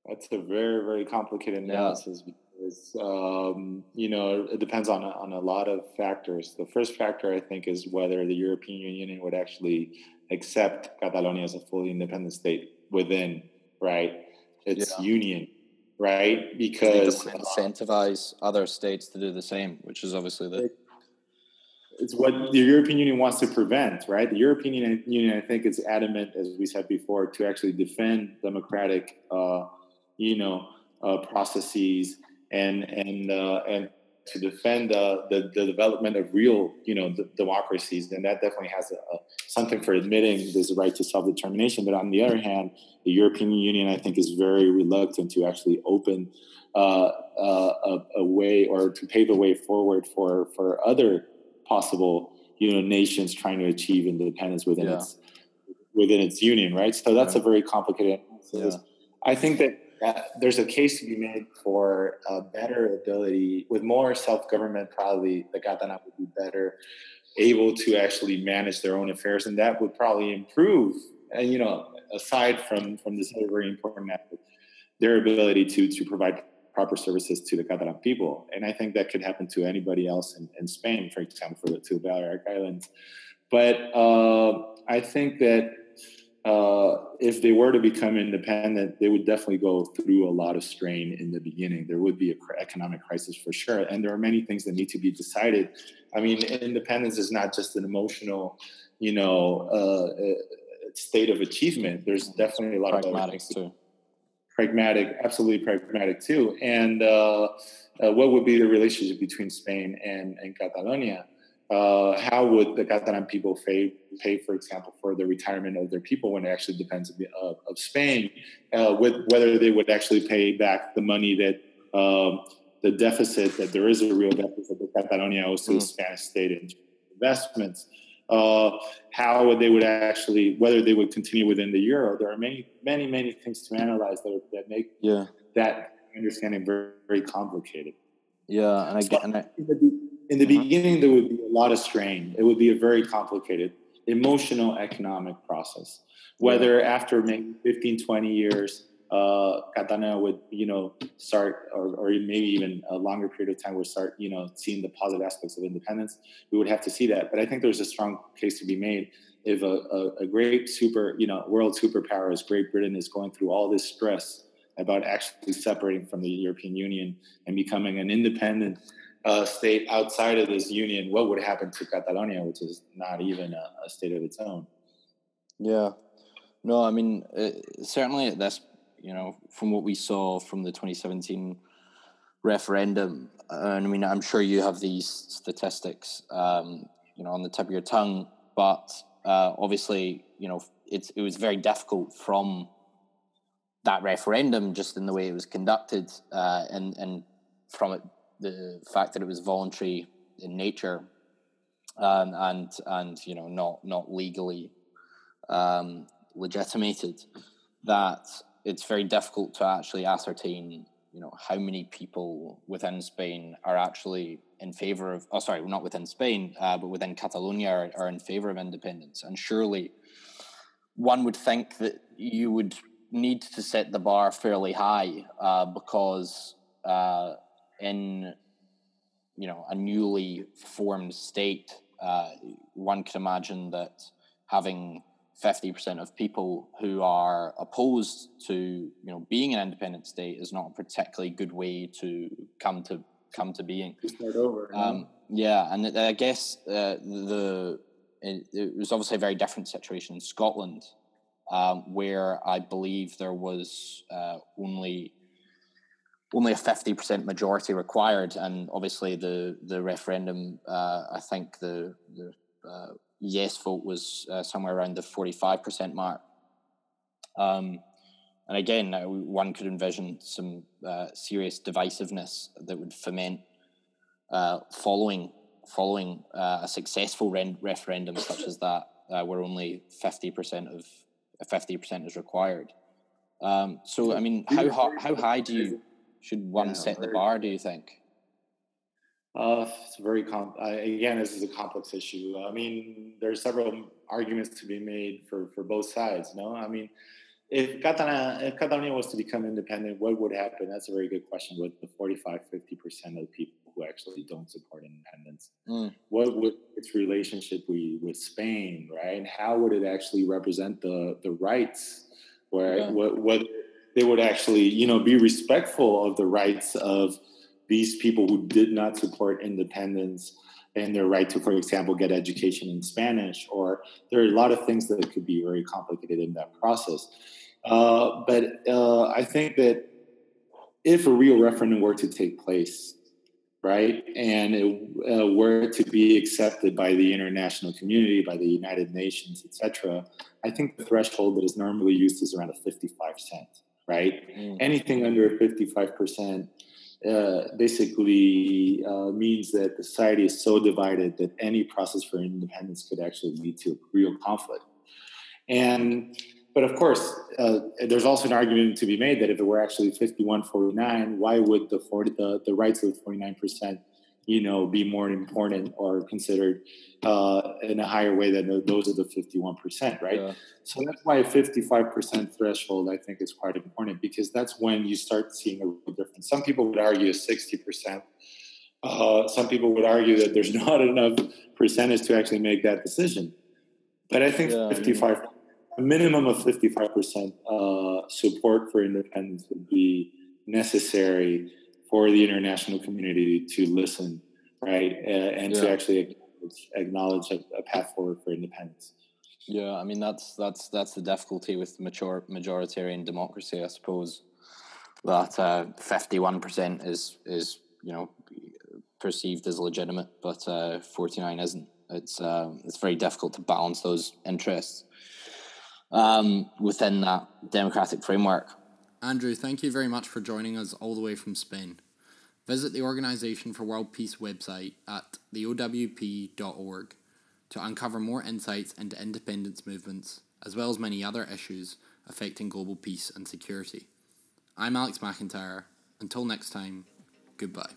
That's a very, very complicated analysis yeah. because, um, you know, it depends on a, on a lot of factors. The first factor, I think, is whether the European Union would actually accept Catalonia as a fully independent state within, right, its yeah. union, right? Because incentivize uh, other states to do the same, which is obviously the it's what the European Union wants to prevent, right? The European Union, I think, is adamant, as we said before, to actually defend democratic, uh, you know, uh, processes and and uh, and to defend the, the development of real, you know, democracies. And that definitely has a, a, something for admitting there's a right to self determination. But on the other hand, the European Union, I think, is very reluctant to actually open. Uh, uh, a, a way or to pave a way forward for for other possible you know nations trying to achieve independence within yeah. its within its union right so that's a very complicated yeah. i think that uh, there's a case to be made for a better ability with more self-government probably the Catalan would be better able to actually manage their own affairs and that would probably improve and you know aside from from this other very important aspect their ability to to provide proper services to the Catalan people. And I think that could happen to anybody else in, in Spain, for example, for the two Balearic Islands. But uh, I think that uh, if they were to become independent, they would definitely go through a lot of strain in the beginning. There would be an economic crisis for sure. And there are many things that need to be decided. I mean, independence is not just an emotional, you know, uh, state of achievement. There's definitely a lot of other too pragmatic, absolutely pragmatic too. And uh, uh, what would be the relationship between Spain and, and Catalonia? Uh, how would the Catalan people pay, pay, for example, for the retirement of their people when it actually depends of, of Spain? Uh, with, whether they would actually pay back the money that um, the deficit, that there is a real deficit that Catalonia owes to mm. the Spanish state in investments uh, how would they would actually, whether they would continue within the euro. There are many, many, many things to analyze that, that make yeah. that understanding very, very complicated. Yeah, and I get, and I, in the, uh-huh. beginning, there would be a lot of strain. It would be a very complicated emotional economic process. Whether yeah. after maybe 15, 20 years, uh, Catalonia would, you know, start, or, or maybe even a longer period of time would start, you know, seeing the positive aspects of independence. We would have to see that. But I think there's a strong case to be made if a, a, a great super, you know, world superpower as Great Britain is going through all this stress about actually separating from the European Union and becoming an independent uh, state outside of this union, what would happen to Catalonia, which is not even a, a state of its own? Yeah. No, I mean, uh, certainly at this you know, from what we saw from the 2017 referendum, and I mean, I'm sure you have these statistics, um, you know, on the tip of your tongue, but uh, obviously, you know, it's it was very difficult from that referendum, just in the way it was conducted, uh, and and from it, the fact that it was voluntary in nature, um, and and you know, not not legally um, legitimated, that it's very difficult to actually ascertain, you know, how many people within Spain are actually in favor of. Oh, sorry, not within Spain, uh, but within Catalonia are, are in favor of independence. And surely, one would think that you would need to set the bar fairly high uh, because uh, in you know a newly formed state, uh, one could imagine that having 50% of people who are opposed to you know being an independent state is not a particularly good way to come to come to being. To start over um, yeah and i guess uh, the it, it, was obviously a very different situation in Scotland, um, where I believe there was uh, only only a fifty percent majority required, and obviously the the referendum. Uh, I think the the uh, yes vote was uh, somewhere around the forty five percent mark. Um, and again, uh, one could envision some uh, serious divisiveness that would foment uh, following following uh, a successful re- referendum such as that, uh, where only fifty percent of fifty percent is required. Um, so, I mean, how how high do you should one yeah, set the bar? Do you think? Uh, it's very com- uh, again. This is a complex issue. I mean, there are several arguments to be made for for both sides. No, I mean, if Catalonia, if Catalonia was to become independent, what would happen? That's a very good question. With the 45, 50 percent of people who actually don't support independence, mm. what would its relationship be with Spain, right? And how would it actually represent the the rights? Where yeah. what what they would actually, you know, be respectful of the rights of these people who did not support independence and their right to, for example, get education in Spanish, or there are a lot of things that could be very complicated in that process. Uh, but uh, I think that if a real referendum were to take place, right, and it uh, were to be accepted by the international community, by the United Nations, etc., I think the threshold that is normally used is around a 55 cent, right? Mm. Anything under 55 percent uh, basically uh, means that the society is so divided that any process for independence could actually lead to a real conflict. And but of course, uh, there's also an argument to be made that if it were actually 51-49, why would the 40, the, the rights of the 49 percent you know, be more important or considered uh, in a higher way than those of the 51%, right? Yeah. So that's why a 55% threshold, I think, is quite important because that's when you start seeing a real difference. Some people would argue 60%. Uh, some people would argue that there's (laughs) not enough percentage to actually make that decision. But I think yeah, 55, a minimum of 55% uh, support for independence would be necessary for the international community to listen, right, and yeah. to actually acknowledge, acknowledge a, a, path forward for independence. Yeah, I mean that's that's that's the difficulty with mature majoritarian democracy, I suppose. That uh, fifty-one percent is is you know perceived as legitimate, but uh, forty-nine isn't. It's uh, it's very difficult to balance those interests um, within that democratic framework. Andrew, thank you very much for joining us all the way from Spain. Visit the Organisation for World Peace website at theowp.org to uncover more insights into independence movements, as well as many other issues affecting global peace and security. I'm Alex McIntyre. Until next time, goodbye.